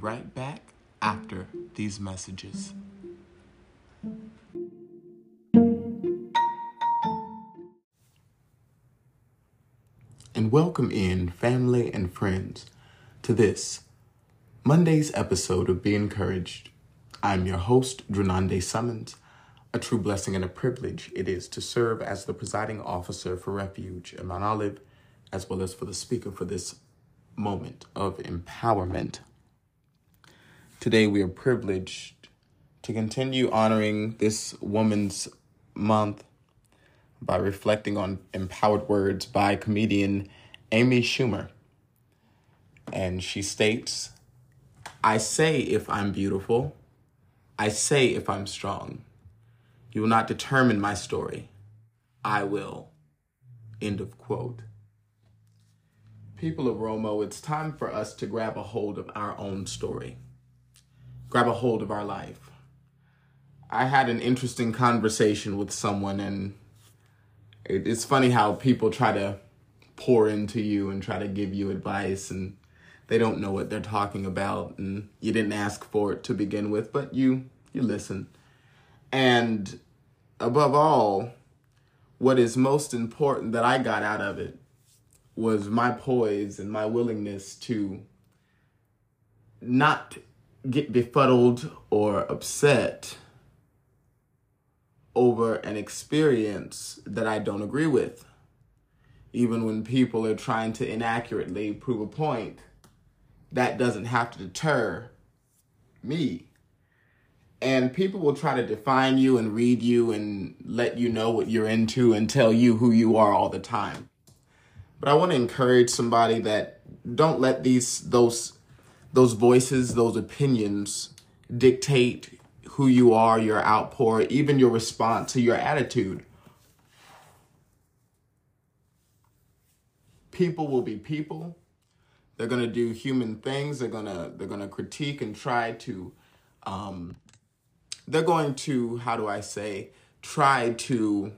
Right back after these messages. And welcome in family and friends to this Monday's episode of Be Encouraged. I'm your host, Drenande Summons. A true blessing and a privilege it is to serve as the presiding officer for Refuge in Mount Olive, as well as for the speaker for this moment of empowerment. Today, we are privileged to continue honoring this Woman's Month by reflecting on empowered words by comedian Amy Schumer. And she states, I say if I'm beautiful, I say if I'm strong. You will not determine my story. I will. End of quote. People of Romo, it's time for us to grab a hold of our own story, grab a hold of our life. I had an interesting conversation with someone, and it's funny how people try to pour into you and try to give you advice, and they don't know what they're talking about, and you didn't ask for it to begin with, but you you listen. And above all, what is most important that I got out of it was my poise and my willingness to not get befuddled or upset over an experience that I don't agree with. Even when people are trying to inaccurately prove a point, that doesn't have to deter me. And people will try to define you and read you and let you know what you're into and tell you who you are all the time. But I want to encourage somebody that don't let these those those voices, those opinions dictate who you are, your outpour, even your response to your attitude. People will be people. They're gonna do human things. They're gonna they're gonna critique and try to um, they're going to how do I say try to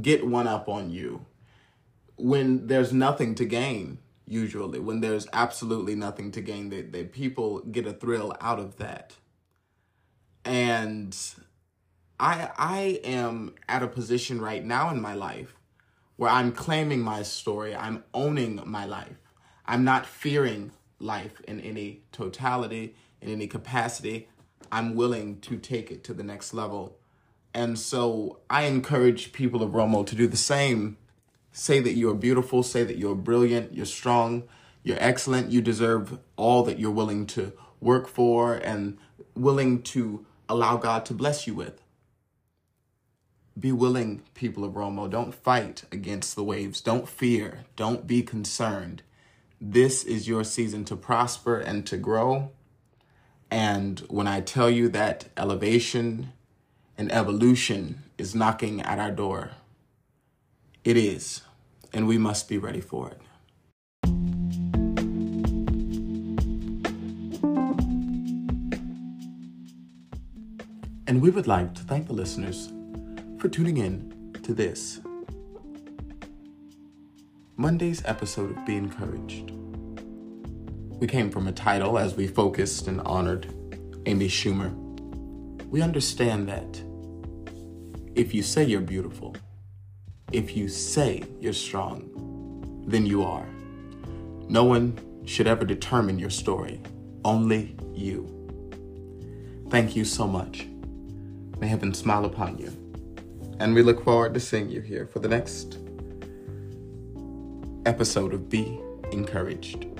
get one up on you when there's nothing to gain usually when there's absolutely nothing to gain that, that people get a thrill out of that. And i i am at a position right now in my life where i'm claiming my story i'm owning my life. I'm not fearing life in any totality in any capacity. I'm willing to take it to the next level. And so i encourage people of romo to do the same Say that you're beautiful, say that you're brilliant, you're strong, you're excellent, you deserve all that you're willing to work for and willing to allow God to bless you with. Be willing, people of Romo. Don't fight against the waves. Don't fear. Don't be concerned. This is your season to prosper and to grow. And when I tell you that elevation and evolution is knocking at our door, it is, and we must be ready for it. And we would like to thank the listeners for tuning in to this Monday's episode of Be Encouraged. We came from a title as we focused and honored Amy Schumer. We understand that if you say you're beautiful, if you say you're strong, then you are. No one should ever determine your story, only you. Thank you so much. May heaven smile upon you. And we look forward to seeing you here for the next episode of Be Encouraged.